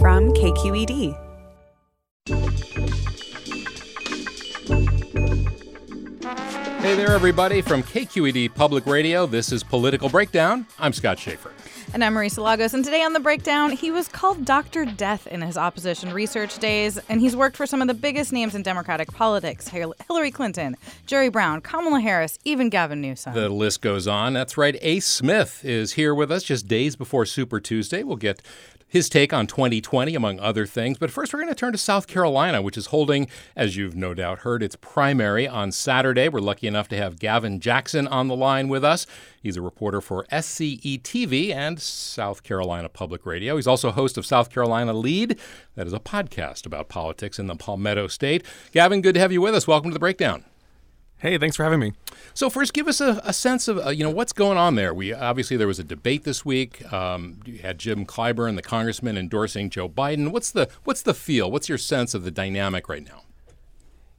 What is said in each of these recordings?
From KQED. Hey there, everybody. From KQED Public Radio, this is Political Breakdown. I'm Scott Shafer. And I'm Marisa Lagos. And today on The Breakdown, he was called Dr. Death in his opposition research days. And he's worked for some of the biggest names in Democratic politics Hillary Clinton, Jerry Brown, Kamala Harris, even Gavin Newsom. The list goes on. That's right. Ace Smith is here with us just days before Super Tuesday. We'll get his take on 2020, among other things. But first, we're going to turn to South Carolina, which is holding, as you've no doubt heard, its primary on Saturday. We're lucky enough to have Gavin Jackson on the line with us. He's a reporter for SCE TV and South Carolina Public Radio. He's also host of South Carolina Lede, that is a podcast about politics in the Palmetto State. Gavin, good to have you with us. Welcome to the Breakdown. Hey, thanks for having me. So first, give us a, a sense of uh, you know what's going on there. We obviously there was a debate this week. Um, you had Jim Clyburn, the congressman, endorsing Joe Biden. What's the what's the feel? What's your sense of the dynamic right now?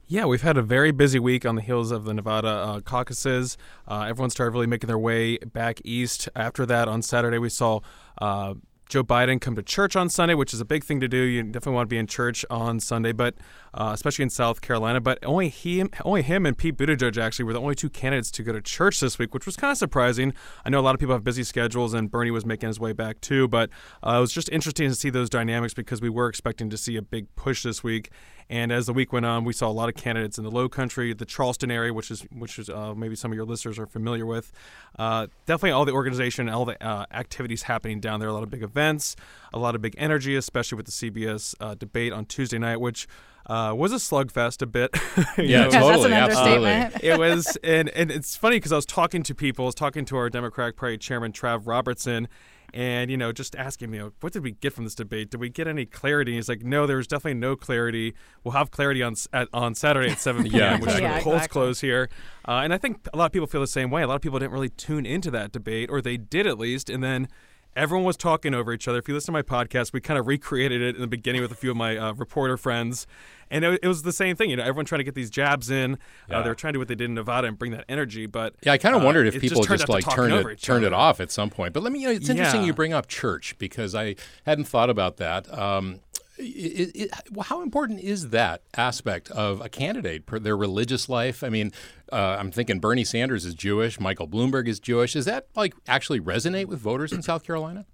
Yeah, we've had a very busy week on the heels of the Nevada uh, caucuses. Uh, everyone started really making their way back east. After that, on Saturday, we saw uh, Joe Biden come to church on Sunday, which is a big thing to do. You definitely want to be in church on Sunday, but uh, especially in South Carolina. But only he, only him, and Pete Buttigieg actually were the only two candidates to go to church this week, which was kind of surprising. I know a lot of people have busy schedules, and Bernie was making his way back too. But uh, it was just interesting to see those dynamics because we were expecting to see a big push this week. And as the week went on, we saw a lot of candidates in the Low Country, the Charleston area, which is which is uh, maybe some of your listeners are familiar with. Uh, definitely, all the organization, all the uh, activities happening down there. A lot of big events, a lot of big energy, especially with the CBS uh, debate on Tuesday night, which. Uh, was a slugfest a bit. yeah, know? totally, that's an absolutely. it was, and, and it's funny because I was talking to people. I was talking to our Democratic Party chairman Trav Robertson, and you know just asking me you know, what did we get from this debate? Did we get any clarity? He's like no there's definitely no clarity. We'll have clarity on at, on saturday at 7 p.m Yeah, which is Yeah, the polls exactly. close here. Uh, and i think a lot of people feel the same way. A lot of people didn't really tune into that debate or they did at least and then Everyone was talking over each other. If you listen to my podcast, we kind of recreated it in the beginning with a few of my uh, reporter friends, and it, it was the same thing. You know, everyone trying to get these jabs in. Yeah. Uh, they were trying to do what they did in Nevada and bring that energy. But Yeah, I kind of uh, wondered if people turned just, like turned it turned it off at some point. But let me, you know, it's interesting Yeah. you bring up church because I hadn't thought about that. Um, it, it, well, how important is that aspect of a candidate, their religious life? I mean, uh, I'm thinking Bernie Sanders is Jewish, Michael Bloomberg is Jewish. Does that like actually resonate with voters in South Carolina?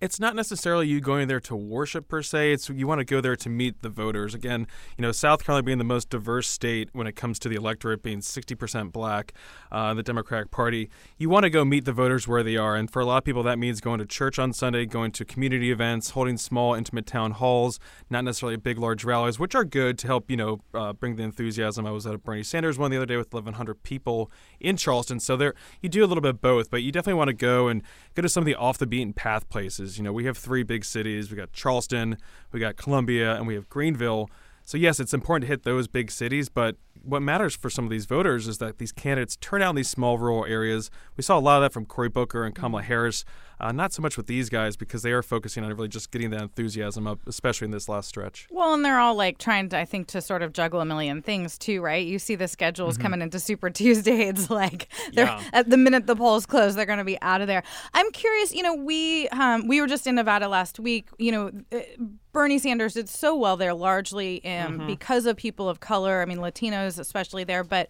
It's not necessarily you going there to worship per se. It's you want to go there to meet the voters. Again, you know, South Carolina being the most diverse state when it comes to the electorate, being 60% black, uh, the Democratic Party, you want to go meet the voters where they are. And for a lot of people, that means going to church on Sunday, going to community events, holding small, intimate town halls, not necessarily big, large rallies, which are good to help, you know, uh, bring the enthusiasm. I was at a Bernie Sanders one the other day with 1,100 people in Charleston. So there, you do a little bit of both, but you definitely want to go and go to some of the off the beaten path places. You know, we have three big cities. We got Charleston, we got Columbia, and we have Greenville. So yes, it's important to hit those big cities, but what matters for some of these voters is that these candidates turn out in these small rural areas. We saw a lot of that from Cory Booker and Kamala Harris. Uh, not so much with these guys because they are focusing on really just getting that enthusiasm up, especially in this last stretch. Well, and they're all like trying to, I think, to sort of juggle a million things too, right? You see the schedules coming into Super Tuesday. It's like they're Yeah. at the minute the polls close, they're going to be out of there. I'm curious. You know, we um, we were just in Nevada last week. You know. uh, Bernie Sanders did so well there, largely um, because of people of color. I mean, Latinos especially there, but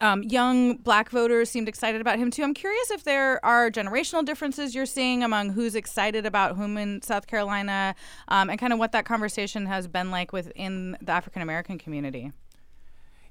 um, young black voters seemed excited about him too. I'm curious if there are generational differences you're seeing among who's excited about whom in South Carolina, um, and kind of what that conversation has been like within the African American community.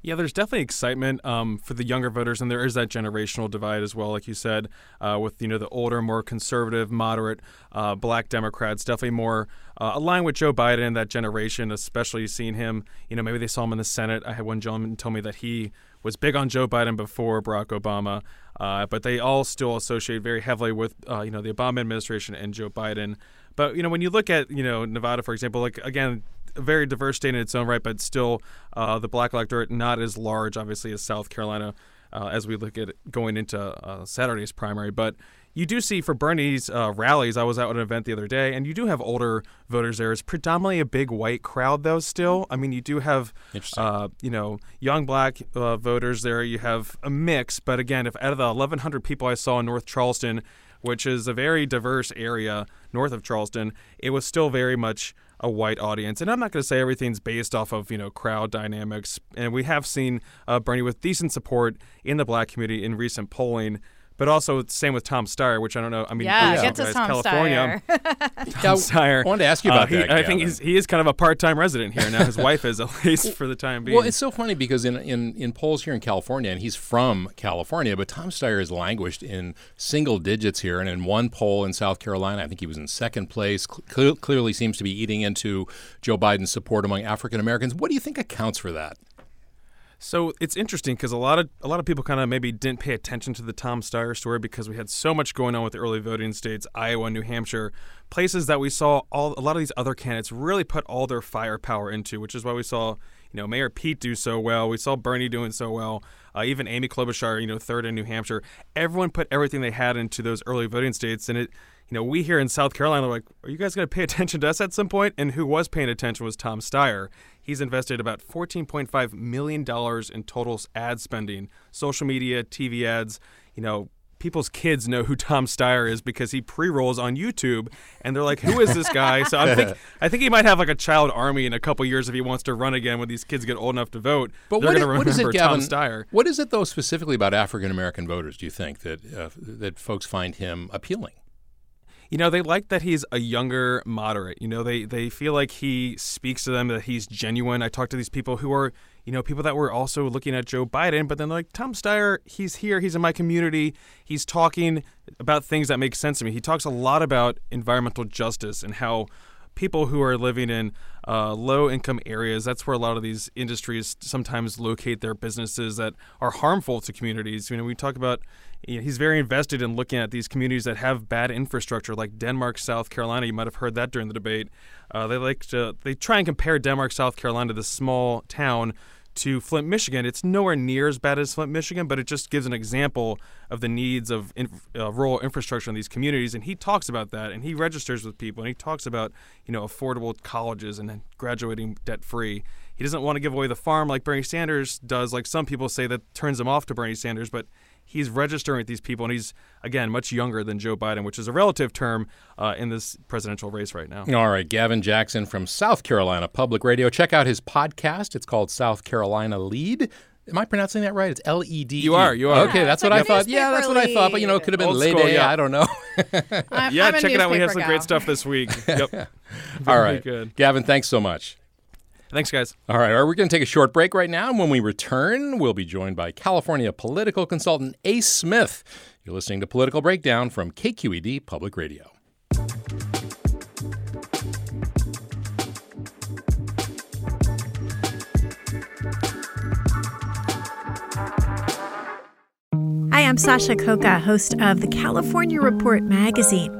Yeah, there's definitely excitement um, for the younger voters, and there is that generational divide as well, like you said, uh, with you know the older, more conservative, moderate uh, Black Democrats, definitely more uh, aligned with Joe Biden. and That generation, especially seeing him, you know, maybe they saw him in the Senate. I had one gentleman tell me that he was big on Joe Biden before Barack Obama, uh, but they all still associate very heavily with uh, you know the Obama administration and Joe Biden. But you know, when you look at you know Nevada, for example, like again, a very diverse state in its own right, but still uh, the black electorate not as large, obviously, as South Carolina. Uh, as we look at going into uh, Saturday's primary, but you do see for Bernie's uh, rallies. I was at an event the other day, and you do have older voters there. It's predominantly a big white crowd, though. Still, I mean, you do have, uh, you know, young black uh, voters there. You have a mix, but again, if out of the 1,100 people I saw in North Charleston, which is a very diverse area north of Charleston, it was still very much a white audience. And I'm not going to say everything's based off of you know crowd dynamics. And we have seen uh, Bernie with decent support in the black community in recent polling but also same with Tom Steyer, which I don't know. I mean, yeah, yeah. get to Tom California. Steyer. Tom Steyer. I wanted to ask you about uh, he, that. I think he's, he is kind of a part-time resident here now. His wife is, at least for the time being. Well, it's so funny because in, in, in polls here in California, and he's from California, but Tom Steyer has languished in single digits here. And in one poll in South Carolina, I think he was in second place. Cle- clearly seems to be eating into Joe Biden's support among African Americans. What do you think accounts for that? So it's interesting because a lot of a lot of people kind of maybe didn't pay attention to the Tom Steyer story because we had so much going on with the early voting states, Iowa, New Hampshire, places that we saw all a lot of these other candidates really put all their firepower into, which is why we saw you know Mayor Pete do so well, we saw Bernie doing so well, uh, even Amy Klobuchar, you know, third in New Hampshire. Everyone put everything they had into those early voting states, and it you know, we here in South Carolina are like, are you guys going to pay attention to us at some point? And who was paying attention was Tom Steyer. He's invested about $14.5 million in total ad spending, social media, TV ads. You know, people's kids know who Tom Steyer is because he pre-rolls on YouTube, and they're like, "Who is this guy?" So I think I think he might have like a child army in a couple years if he wants to run again when these kids get old enough to vote. But they're going to what is remember it, Gavin? Tom Steyer. What is it though specifically about African American voters? Do you think that uh, that folks find him appealing? You know they like that he's a younger moderate. You know they they feel like he speaks to them that he's genuine. I talk to these people who are you know people that were also looking at joe biden but then they're like tom steyer he's here he's in my community he's talking about things that make sense to me. He talks a lot about environmental justice and how people who are living in uh, low income areas. That's where a lot of these industries sometimes locate their businesses that are harmful to communities. You know, we talk about you know, he's very invested in looking at these communities that have bad infrastructure, like Denmark, South Carolina. You might have heard that during the debate. Uh, they like to they try and compare Denmark, South Carolina, to this small town, to Flint, Michigan. It's nowhere near as bad as Flint, Michigan, but it just gives an example of the needs of in, uh, rural infrastructure in these communities. And he talks about that, and he registers with people, and he talks about you know affordable colleges and graduating debt free. He doesn't want to give away the farm like Bernie Sanders does, like some people say that turns him off to Bernie Sanders, but he's registering with these people, and he's again much younger than Joe Biden, which is a relative term uh, in this presidential race right now. All right, Gavin Jackson from South Carolina Public Radio. Check out his podcast. It's called South Carolina Lede. Am I pronouncing that right? It's L E D. You are. You are. Okay, that's what I thought. Yeah, that's what I thought. But you know, it could have been Lady. Yeah. I don't know. I'm, yeah, I'm check it out. We have gal. some great stuff this week. Yep. All right, good. Gavin. Thanks so much. Thanks, guys. All right, all right, we're going to take a short break right now. And when we return, we'll be joined by California political consultant Ace Smith. You're listening to Political Breakdown from KQED Public Radio. Hi, I'm Sasha Khokha, host of the California Report magazine.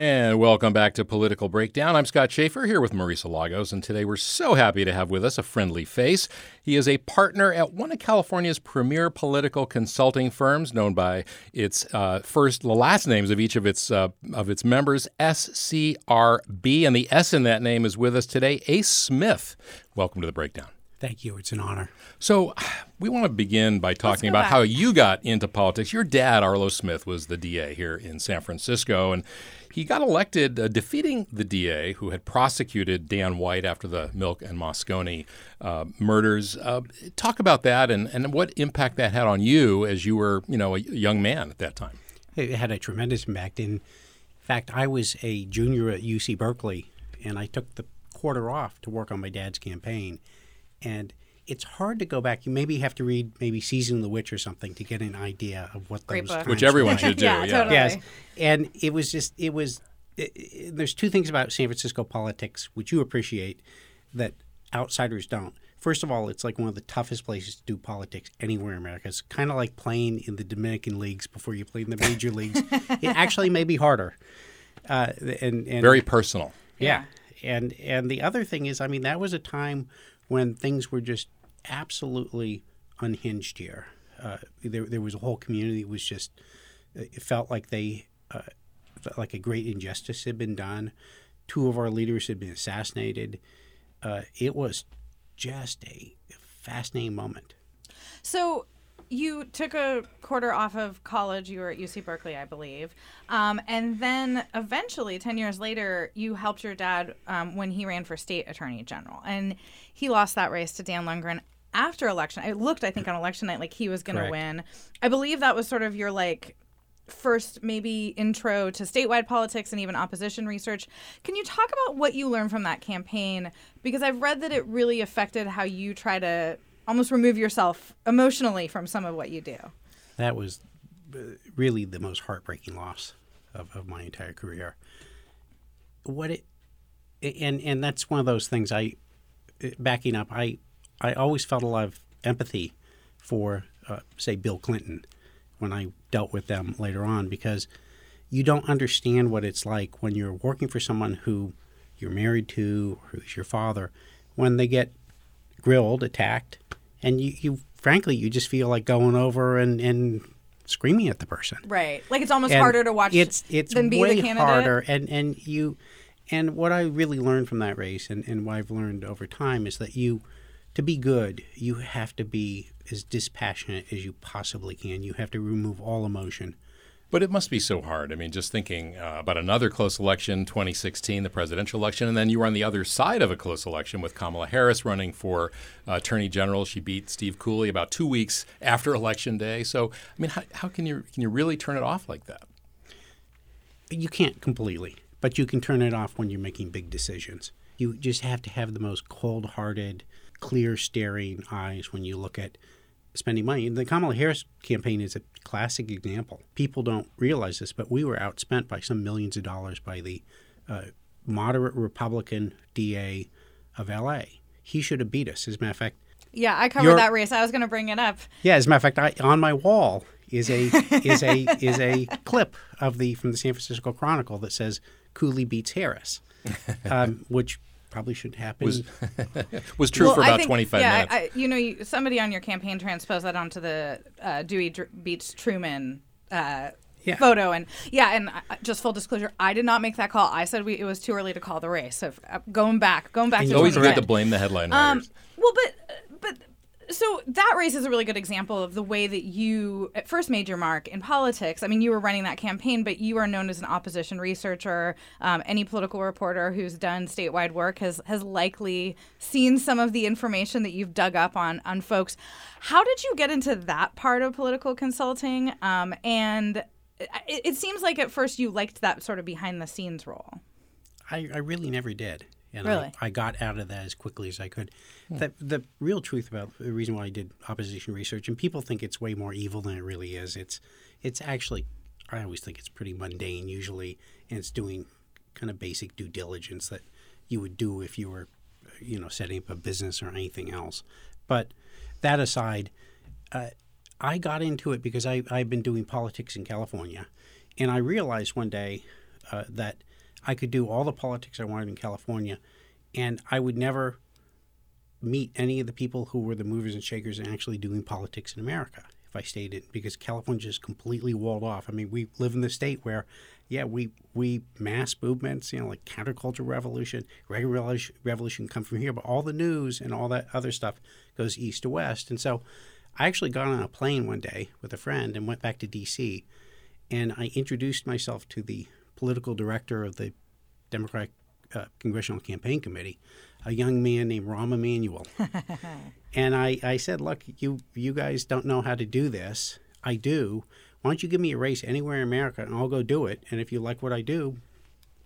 And welcome back to Political Breakdown. I'm Scott Shafer here with Marisa Lagos, and today we're so happy to have with us a friendly face. He is a partner at one of California's premier political consulting firms, known by its uh, first, the last names of each of its uh, of its members, SCRB, and the S in that name is with us today. Ace Smith, welcome to the Breakdown. Thank you. It's an honor. So, we want to begin by talking about back. how you got into politics. Your dad, Arlo Smith, was the DA here in San Francisco, and he got elected, uh, defeating the DA who had prosecuted Dan White after the Milk and Moscone uh, murders. Uh, talk about that and, and what impact that had on you as you were, you know, a young man at that time. It had a tremendous impact. In fact, I was a junior at UC Berkeley, and I took the quarter off to work on my dad's campaign and it's hard to go back. You maybe have to read maybe Season of the Witch or something to get an idea of what Great those book. which everyone should do. yeah, yeah. totally. Yes, and it was just it was. It, it, there's two things about San Francisco politics which you appreciate that outsiders don't. First of all, it's like one of the toughest places to do politics anywhere in America. It's kind of like playing in the Dominican leagues before you play in the major leagues. It actually may be harder. Uh, and, and Very personal. yeah. And and the other thing is, I mean, that was a time when things were just absolutely unhinged here. Uh, there, there was a whole community was just, it felt like they, uh, felt like a great injustice had been done. Two of our leaders had been assassinated. Uh, it was just a fascinating moment. So you took a quarter off of college. You were at UC Berkeley, I believe. Um, and then eventually, 10 years later, you helped your dad um, when he ran for state attorney general. And he lost that race to Dan Lungren after election. It looked, I think, on election night like he was going to win. I believe that was sort of your like first maybe intro to statewide politics and even opposition research. Can you talk about what you learned from that campaign? Because I've read that it really affected how you try to almost remove yourself emotionally from some of what you do. That was uh, really the most heartbreaking loss of, of my entire career. What it and and that's one of those things I backing up. I I always felt a lot of empathy for uh, say Bill Clinton when I dealt with them later on because you don't understand what it's like when you're working for someone who you're married to, who's your father, when they get grilled, attacked, and you, you frankly you just feel like going over and, and screaming at the person. Right. Like it's almost And harder to watch It's it's than be way the candidate. harder, and and you, and what I really learned from that race, and and what I've learned over time is that you, to be good, you have to be as dispassionate as you possibly can. You have to remove all emotion. But it must be so hard. I mean, just thinking uh, about another close election, 2016, the presidential election, and then you were on the other side of a close election with Kamala Harris running for uh, Attorney General. She beat Steve Cooley about two weeks after Election Day. So, I mean, how, how can you can you really turn it off like that? You can't completely, but you can turn it off when you're making big decisions. You just have to have the most cold-hearted, clear-staring eyes when you look at spending money. The Kamala Harris campaign is a classic example. People don't realize this, but we were outspent by some millions of dollars by the uh, moderate Republican DA of LA. He should have beat us. As a matter of fact, Yeah, I covered that race. I was going to bring it up. yeah. As a matter of fact, I, on my wall is a is a is a clip of the from the San Francisco Chronicle that says Cooley beats Harris, um, which probably should happen. Was was true Well, for about think- 25 yeah, minutes. I, I, you know, you, somebody on your campaign transposed that onto the uh, Dewey Dr- beats Truman uh, Yeah. photo, and yeah, and uh, just full disclosure, I did not make that call. I said we, it was too early to call the race. So uh, going back, going back And to you Always good to blame the headline Um, well, but but so that race is a really good example of the way that you at first made your mark in politics. I mean, you were running that campaign, but you are known as an opposition researcher. Um, any political reporter who's done statewide work has has likely seen some of the information that you've dug up on on folks. How did you get into that part of political consulting? Um, and it, it seems like at first you liked that sort of behind the scenes role. I, I really never did. And Really? I, I got out of that as quickly as I could. The, the real truth about the reason why I did opposition research, and people think it's way more evil than it really is. It's it's actually, I always think it's pretty mundane usually, and it's doing kind of basic due diligence that you would do if you were, you know, setting up a business or anything else. But that aside, uh, I got into it because I, I've been doing politics in California, and I realized one day uh, that I could do all the politics I wanted in California, and I would never meet any of the people who were the movers and shakers and actually doing politics in America if I stayed in because California is completely walled off. I mean, we live in the state where, yeah, we we mass movements, you know, like counterculture revolution, regular revolution come from here, but all the news and all that other stuff goes east to west. And so, I actually got on a plane one day with a friend and went back to D.C. and I introduced myself to the political director of the Democratic uh, Congressional Campaign Committee, a young man named Rahm Emanuel. and I, I said, look, you, you guys don't know how to do this. I do. Why don't you give me a race anywhere in America and I'll go do it. And if you like what I do,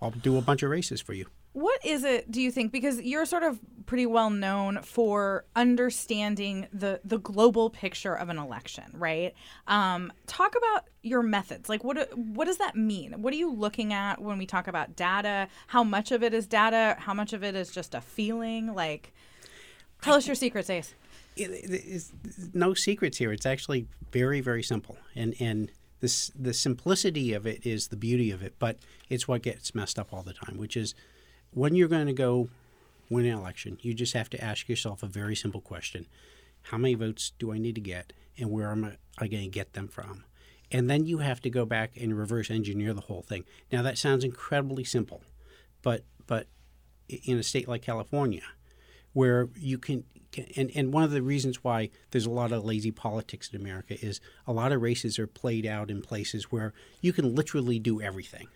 I'll do a bunch of races for you. What is it, do you think? Because you're sort of pretty well known for understanding the the global picture of an election, right? Um, talk about your methods. Like, what what does that mean? What are you looking at when we talk about data? How much of it is data? How much of it is just a feeling? Like, tell us your secrets, Ace. It, no secrets here. It's actually very very simple, and and this the simplicity of it is the beauty of it, but it's what gets messed up all the time, which is when you're going to go win an election, you just have to ask yourself a very simple question How many votes do I need to get, and where am I going to get them from? And then you have to go back and reverse engineer the whole thing. Now, that sounds incredibly simple, but, but in a state like California, where you can, and, and one of the reasons why there's a lot of lazy politics in America is a lot of races are played out in places where you can literally do everything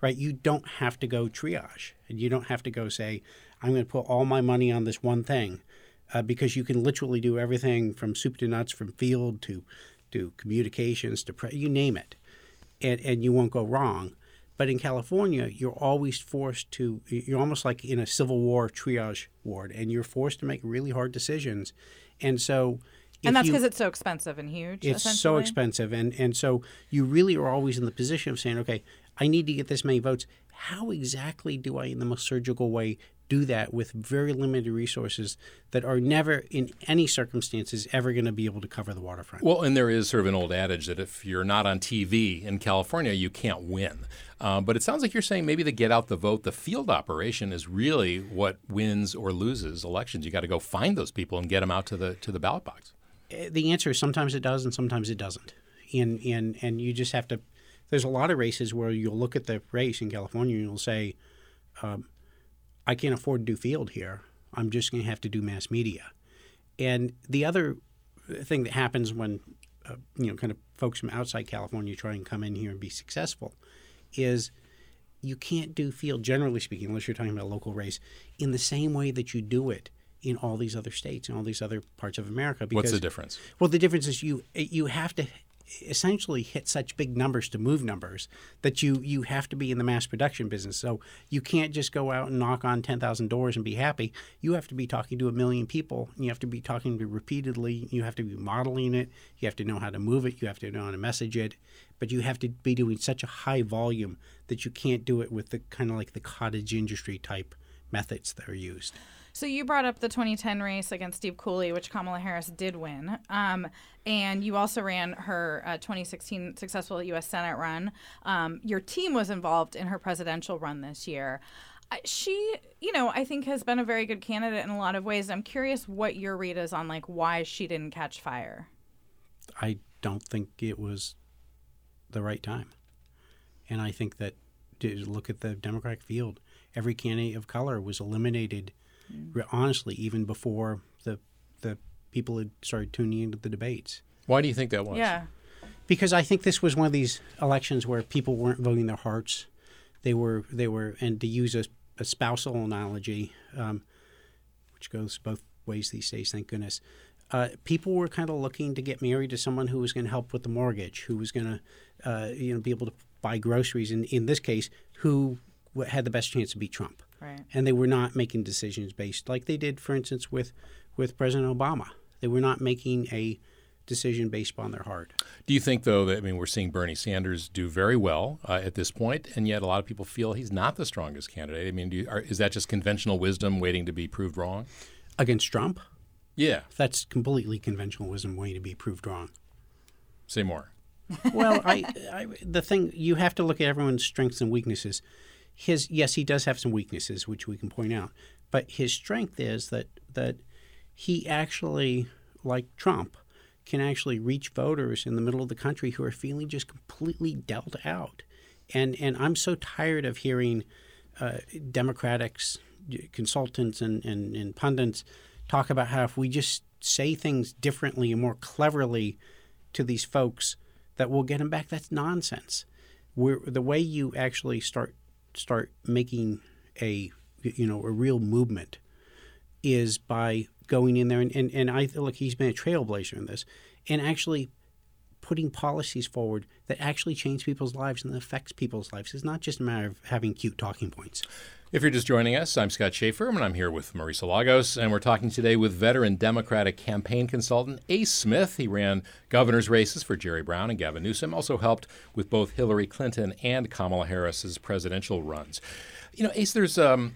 right? You don't have to go triage, and you don't have to go say, "I'm going to put all my money on this one thing," uh, because you can literally do everything from soup to nuts, from field to to communications to pre- you name it, and and you won't go wrong. But in California, you're always forced to. You're almost like in a Civil War triage ward, and you're forced to make really hard decisions, and so. And that's because it's so expensive and huge. It's so expensive, and and so you really are always in the position of saying, okay, I need to get this many votes. How exactly do I, in the most surgical way, do that with very limited resources that are never, in any circumstances, ever going to be able to cover the waterfront? Well, and there is sort of an old adage that if you're not on TV in California, you can't win. Uh, but it sounds like you're saying maybe the get out the vote, the field operation is really what wins or loses elections. You got to go find those people and get them out to the to the ballot box. Uh, the answer is sometimes it does and sometimes it doesn't. And, and, and you just have to there's a lot of races where you'll look at the race in California and you'll say, um, I can't afford to do field here. I'm just going to have to do mass media. And the other thing that happens when, uh, you know, kind of folks from outside California try and come in here and be successful is you can't do field, generally speaking, unless you're talking about a local race, in the same way that you do it in all these other states and all these other parts of America. Because, What's the difference? Well, the difference is you you have to essentially hit such big numbers to move numbers that you you have to be in the mass production business. So you can't just go out and knock on 10,000 doors and be happy. You have to be talking to a million people. And you have to be talking to repeatedly. You have to be modeling it. You have to know how to move it. You have to know how to message it. But you have to be doing such a high volume that you can't do it with the kind of like the cottage industry type methods that are used. So you brought up the 2010 race against Steve Cooley, which Kamala Harris did win, um, and you also ran her uh, 2016 successful U.S. Senate run. Um, your team was involved in her presidential run this year. she, you know, I think has been a very good candidate in a lot of ways. I'm curious what your read is on like why she didn't catch fire. I don't think it was the right time, and I think that look at the Democratic field, every candidate of color was eliminated mm. honestly, even before the the people had started tuning into the debates. Why do you think that was? Yeah, because I think this was one of these elections where people weren't voting their hearts. They were they were, and to use a, a spousal analogy, um, which goes both ways these days, thank goodness. Uh, people were kind of looking to get married to someone who was going to help with the mortgage, who was going to, uh, you know, be able to buy groceries. And in this case, who had the best chance to beat Trump. Right. And they were not making decisions based like they did, for instance, with with President Obama. They were not making a decision based upon their heart. Do you think, though, that I mean, we're seeing Bernie Sanders do very well uh, at this point, and yet a lot of people feel he's not the strongest candidate? I mean, you, are, is that just conventional wisdom waiting to be proved wrong against Trump? Yeah, that's completely conventional wisdom waiting to be proved wrong. Say more. well, I, I, the thing you have to look at everyone's strengths and weaknesses. His yes, he does have some weaknesses, which we can point out, but his strength is that that he actually, like Trump, can actually reach voters in the middle of the country who are feeling just completely dealt out. And and I'm so tired of hearing uh, Democrats, consultants, and, and, and pundits talk about how if we just say things differently and more cleverly to these folks, that we'll get them back. That's nonsense. We're, the way you actually start start making a you know a real movement is by going in there and, and, and I look he's been a trailblazer in this and actually putting policies forward that actually change people's lives and affects people's lives. It's not just a matter of having cute talking points. If you're just joining us, I'm Scott Shafer, and I'm here with Marisa Lagos, and we're talking today with veteran Democratic campaign consultant Ace Smith. He ran governor's races for Jerry Brown and Gavin Newsom, also helped with both Hillary Clinton and Kamala Harris's presidential runs. You know, Ace, there's um,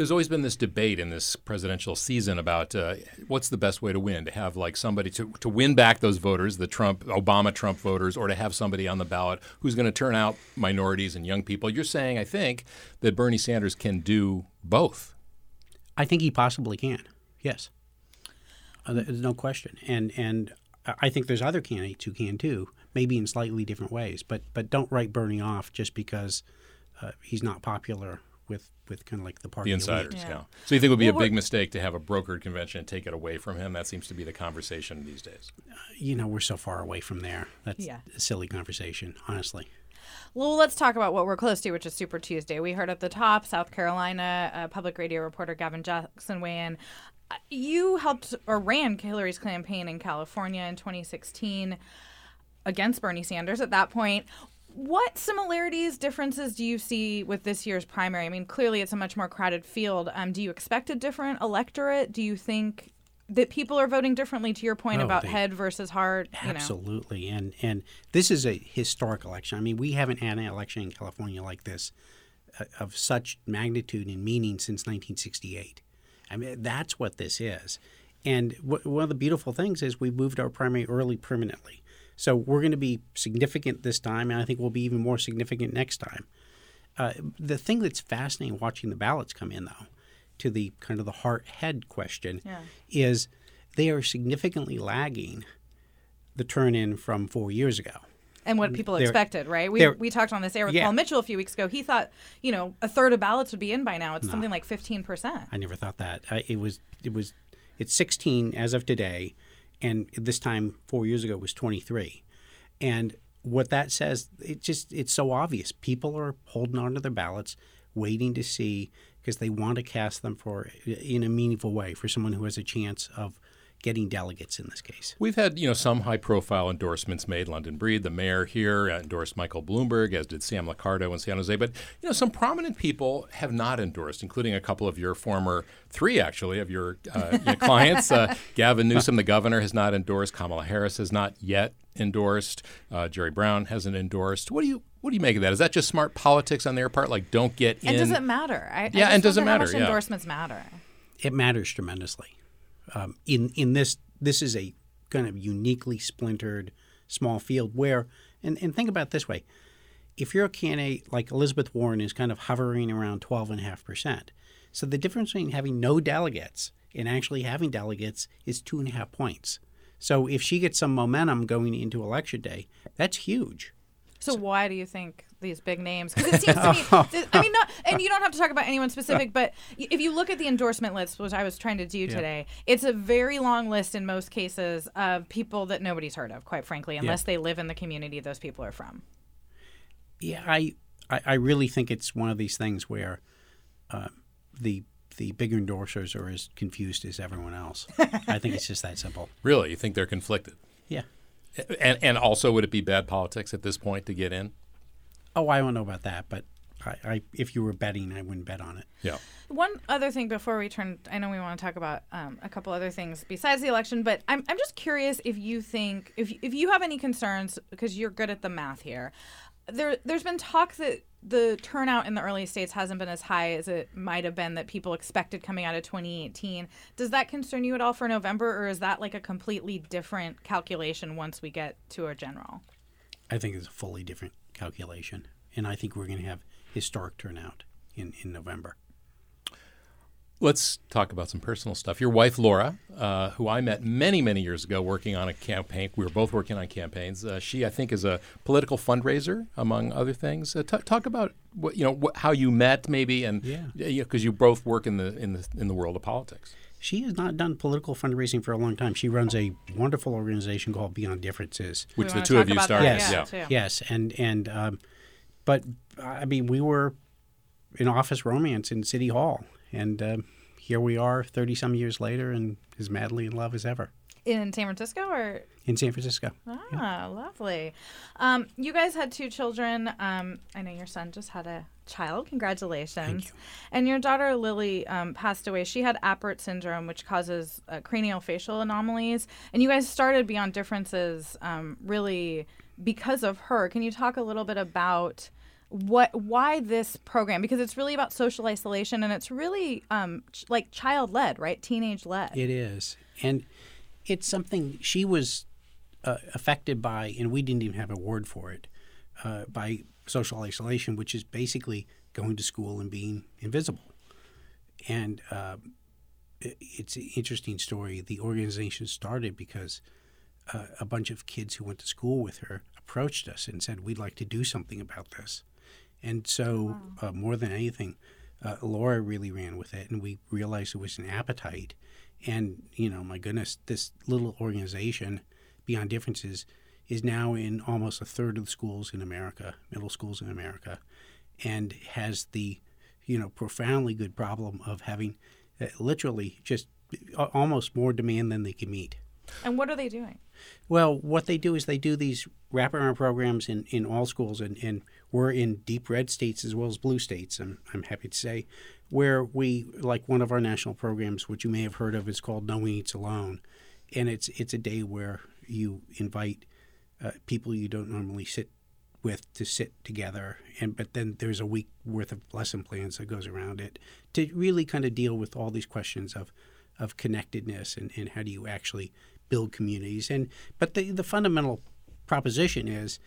there's always been this debate in this presidential season about uh, what's the best way to win? To have like somebody to, to win back those voters the trump obama trump voters or to have somebody on the ballot who's going to turn out minorities and young people. You're saying i think that bernie sanders can do both. I think he possibly can yes. Uh, there's no question. And and i think there's other candidates who can too maybe in slightly different ways. But but don't write bernie off just because uh, he's not popular with with kind of like the party the insiders. Yeah. yeah. So you think it would be well, a big mistake to have a brokered convention and take it away from him? That seems to be the conversation these days. Uh, you know, we're so far away from there. That's yeah. a silly conversation, honestly. Well, let's talk about what we're close to, which is Super Tuesday. We heard at the top, South Carolina uh, public radio reporter Gavin Jackson weigh in. Uh, you helped or ran Hillary's campaign in California in 2016 against Bernie Sanders at that point. What similarities, differences do you see with this year's primary? I mean, clearly it's a much more crowded field. Um, do you expect a different electorate? Do you think that people are voting differently? To your point oh, about they, head versus heart, absolutely. You know? And and this is a historic election. I mean, we haven't had an election in California like this uh, of such magnitude and meaning since 1968. I mean, that's what this is. And w- one of the beautiful things is we moved our primary early permanently. So we're going to be significant this time, and I think we'll be even more significant next time. Uh, the thing that's fascinating watching the ballots come in, though, to the kind of the heart head question, yeah. is they are significantly lagging the turn in from four years ago. And what people they're, expected, right? We, we talked on this air with yeah. Paul Mitchell a few weeks ago. He thought, you know, a third of ballots would be in by now. It's no, something like 15%. I never thought that. I, it was, it was, it's 16 as of today and this time four years ago it was 23. And what that says, it just it's so obvious. People are holding on to their ballots, waiting to see because they want to cast them for in a meaningful way for someone who has a chance of getting delegates in this case. We've had, you know, some high-profile endorsements made. London Breed, the mayor here, uh, endorsed Michael Bloomberg, as did Sam Liccardo in San Jose. But you know, some prominent people have not endorsed, including a couple of your former three, actually, of your, uh, your clients. Uh, Gavin Newsom, the governor, has not endorsed. Kamala Harris has not yet endorsed. Uh, Jerry Brown hasn't endorsed. What do you what do you make of that? Is that just smart politics on their part? Like, don't get and in. And does it matter? I, yeah, I and does it matter? How much yeah. endorsements matter? It matters tremendously um, in in this this is a kind of uniquely splintered small field where and, and think about this way if you're a candidate like elizabeth warren is kind of hovering around 12.5% so the difference between having no delegates and actually having delegates is two and a half points. So if she gets some momentum going into election day that's huge so why do you think these big names? Because it seems to me, I mean, not, and you don't have to talk about anyone specific, but if you look at the endorsement list, which I was trying to do yeah. today, it's a very long list in most cases of people that nobody's heard of, quite frankly, unless yeah. they live in the community those people are from. Yeah, I, I, I really think it's one of these things where uh, the the bigger endorsers are as confused as everyone else. I think it's just that simple. Really, you think they're conflicted? Yeah. And and also, would it be bad politics at this point to get in? Oh, I don't know about that, but I, I if you were betting, I wouldn't bet on it. Yeah. One other thing before we turn, I know we want to talk about um, a couple other things besides the election, but I'm, I'm just curious if you think, if, if you have any concerns, because you're good at the math here. There, there's been talk that the turnout in the early states hasn't been as high as it might have been that people expected coming out of 2018. Does that concern you at all for November, or is that like a completely different calculation once we get to a general? I think it's a fully different calculation, and I think we're going to have historic turnout in, in November. Let's talk about some personal stuff. Your wife, Laura, uh, who I met many, many years ago working on a campaign, we were both working on campaigns. Uh, she, I think, is a political fundraiser, among other things. Uh, t- talk about what, you know wh- how you met, maybe, and Yeah. because you both work in the in the in the world of politics. She has not done political fundraising for a long time. She runs a wonderful organization called Beyond Differences. Which We the wanna two of you about started. Yes. yeah, yeah. Yes, and and um, but I mean, we were in office romance in City Hall, and um, here we are, thirty some years later, and as madly in love as ever In San Francisco, or in San Francisco. Ah, lovely. Um, you guys had two children. Um, I know your son just had a child. Congratulations. you. And your daughter Lily um, passed away. She had Apert syndrome, which causes uh, cranial facial anomalies. And you guys started Beyond Differences um, really because of her. Can you talk a little bit about? What why this program because it's really about social isolation and it's really um ch- like child led right teenage led It is, and it's something she was uh, affected by, and we didn't even have a word for it, uh, by social isolation, which is basically going to school and being invisible. And uh, it's an interesting story. The organization started because uh, a bunch of kids who went to school with her approached us and said, "We'd like to do something about this." And so, uh, more than anything, uh, Laura really ran with it, and we realized there was an appetite. And you know, my goodness, this little organization, Beyond Differences, is now in almost a third of the schools in America, middle schools in America, and has the, you know, profoundly good problem of having uh, literally just a- almost more demand than they can meet. and what are they doing Well, what they do is they do these wraparound programs in, in all schools, and, and we're in deep red states as well as blue states, I'm, I'm happy to say, where we, like one of our national programs, which you may have heard of, is called No One Eats Alone. And it's, it's a day where you invite uh, people you don't normally sit with to sit together and but then there's a week worth of lesson plans that goes around it to really kind of deal with all these questions of of connectedness and, and how do you actually build communities and but the the fundamental proposition is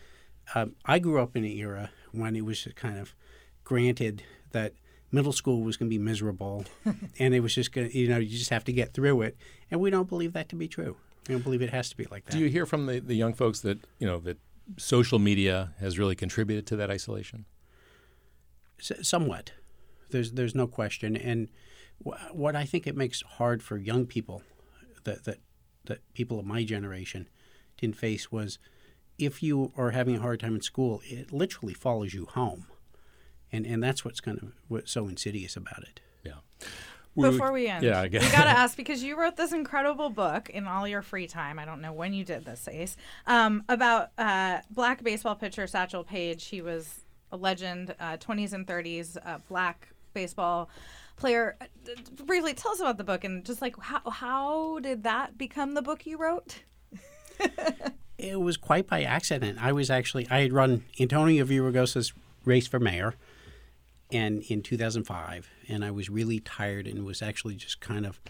um, I grew up in an era when it was kind of granted that middle school was going to be miserable and it was just going to you know you just have to get through it and we don't believe that to be true we don't believe it has to be like that Do you hear from the, the young folks that you know that social media has really contributed to that isolation? S- somewhat. There's there's no question, and wh- what I think it makes hard for young people that that that people of my generation didn't face was if you are having a hard time in school, it literally follows you home, and and that's what's kind of what's so insidious about it. Yeah. Before we end, yeah, I guess. we gotta ask because you wrote this incredible book in all your free time. I don't know when you did this, Ace, um, about uh, black baseball pitcher Satchel Paige. He was a legend, uh, 20s and 30s, uh, black baseball player. Uh, Briefly, tell us about the book and just like how how did that become the book you wrote? It was quite by accident. I was actually I had run Antonio Villaraigosa's race for mayor, and in 2005, and I was really tired and was actually just kind of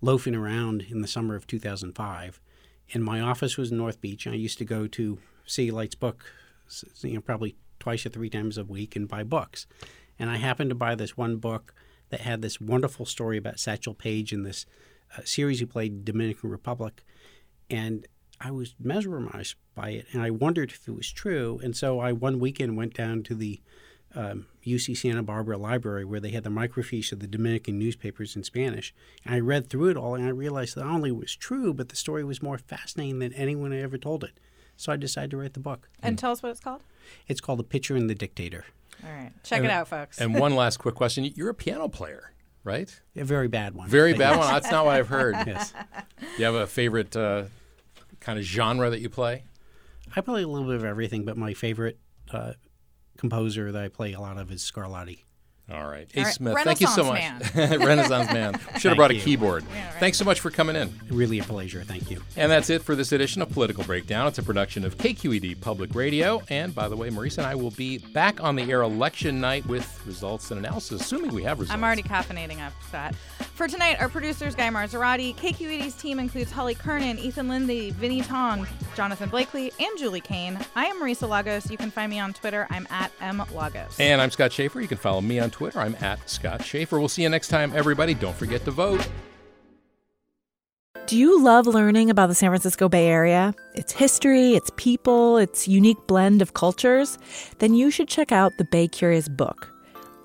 loafing around in the summer of 2005. And my office was in North Beach. And I used to go to City Lights book, you know, probably twice or three times a week and buy books. And I happened to buy this one book that had this wonderful story about Satchel Paige in this uh, series he played Dominican Republic, and I was mesmerized by it, and I wondered if it was true. And so I one weekend went down to the um, UC Santa Barbara Library where they had the microfiche of the Dominican newspapers in Spanish. And I read through it all, and I realized that not only was true, but the story was more fascinating than anyone had ever told it. So I decided to write the book. And tell us what it's called. It's called The Pitcher and the Dictator. All right, check And- it out, folks. And one last quick question: You're a piano player, right? A very bad one. Very bad one. That's not what I've heard. Yes. Do you have a favorite uh, kind of genre that you play? I play a little bit of everything, but my favorite uh, composer that I play a lot of is Scarlatti. All right. All Ace Smith, thank you so much. Renaissance Renaissance man. Should have Thank brought a you. keyboard. Thanks so much for coming in. Really a pleasure. Thank you. And that's it for this edition of Political Breakdown. It's a production of KQED Public Radio. And by the way, Marisa and I will be back on the air election night with results and analysis, assuming we have results. I'm already caffeinating up that. For tonight, our producers Guy Marzorati. KQED's team includes Holly Kernan, Ethan Lindsay, Vinnee Tong, Jonathan Blakely, and Julie Caine. I am Marisa Lagos. You can find me on Twitter. I'm at M Lagos. And I'm Scott Shafer. You can follow me on Twitter. I'm at Scott Shafer. We'll see you next time, everybody. Don't forget to vote. Do you love learning about the San Francisco Bay Area? Its history, its people, its unique blend of cultures? Then you should check out the Bay Curious book.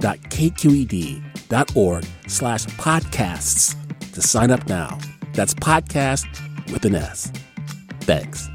donate.kqed.org slash podcasts to sign up now. That's podcast with an S. Thanks.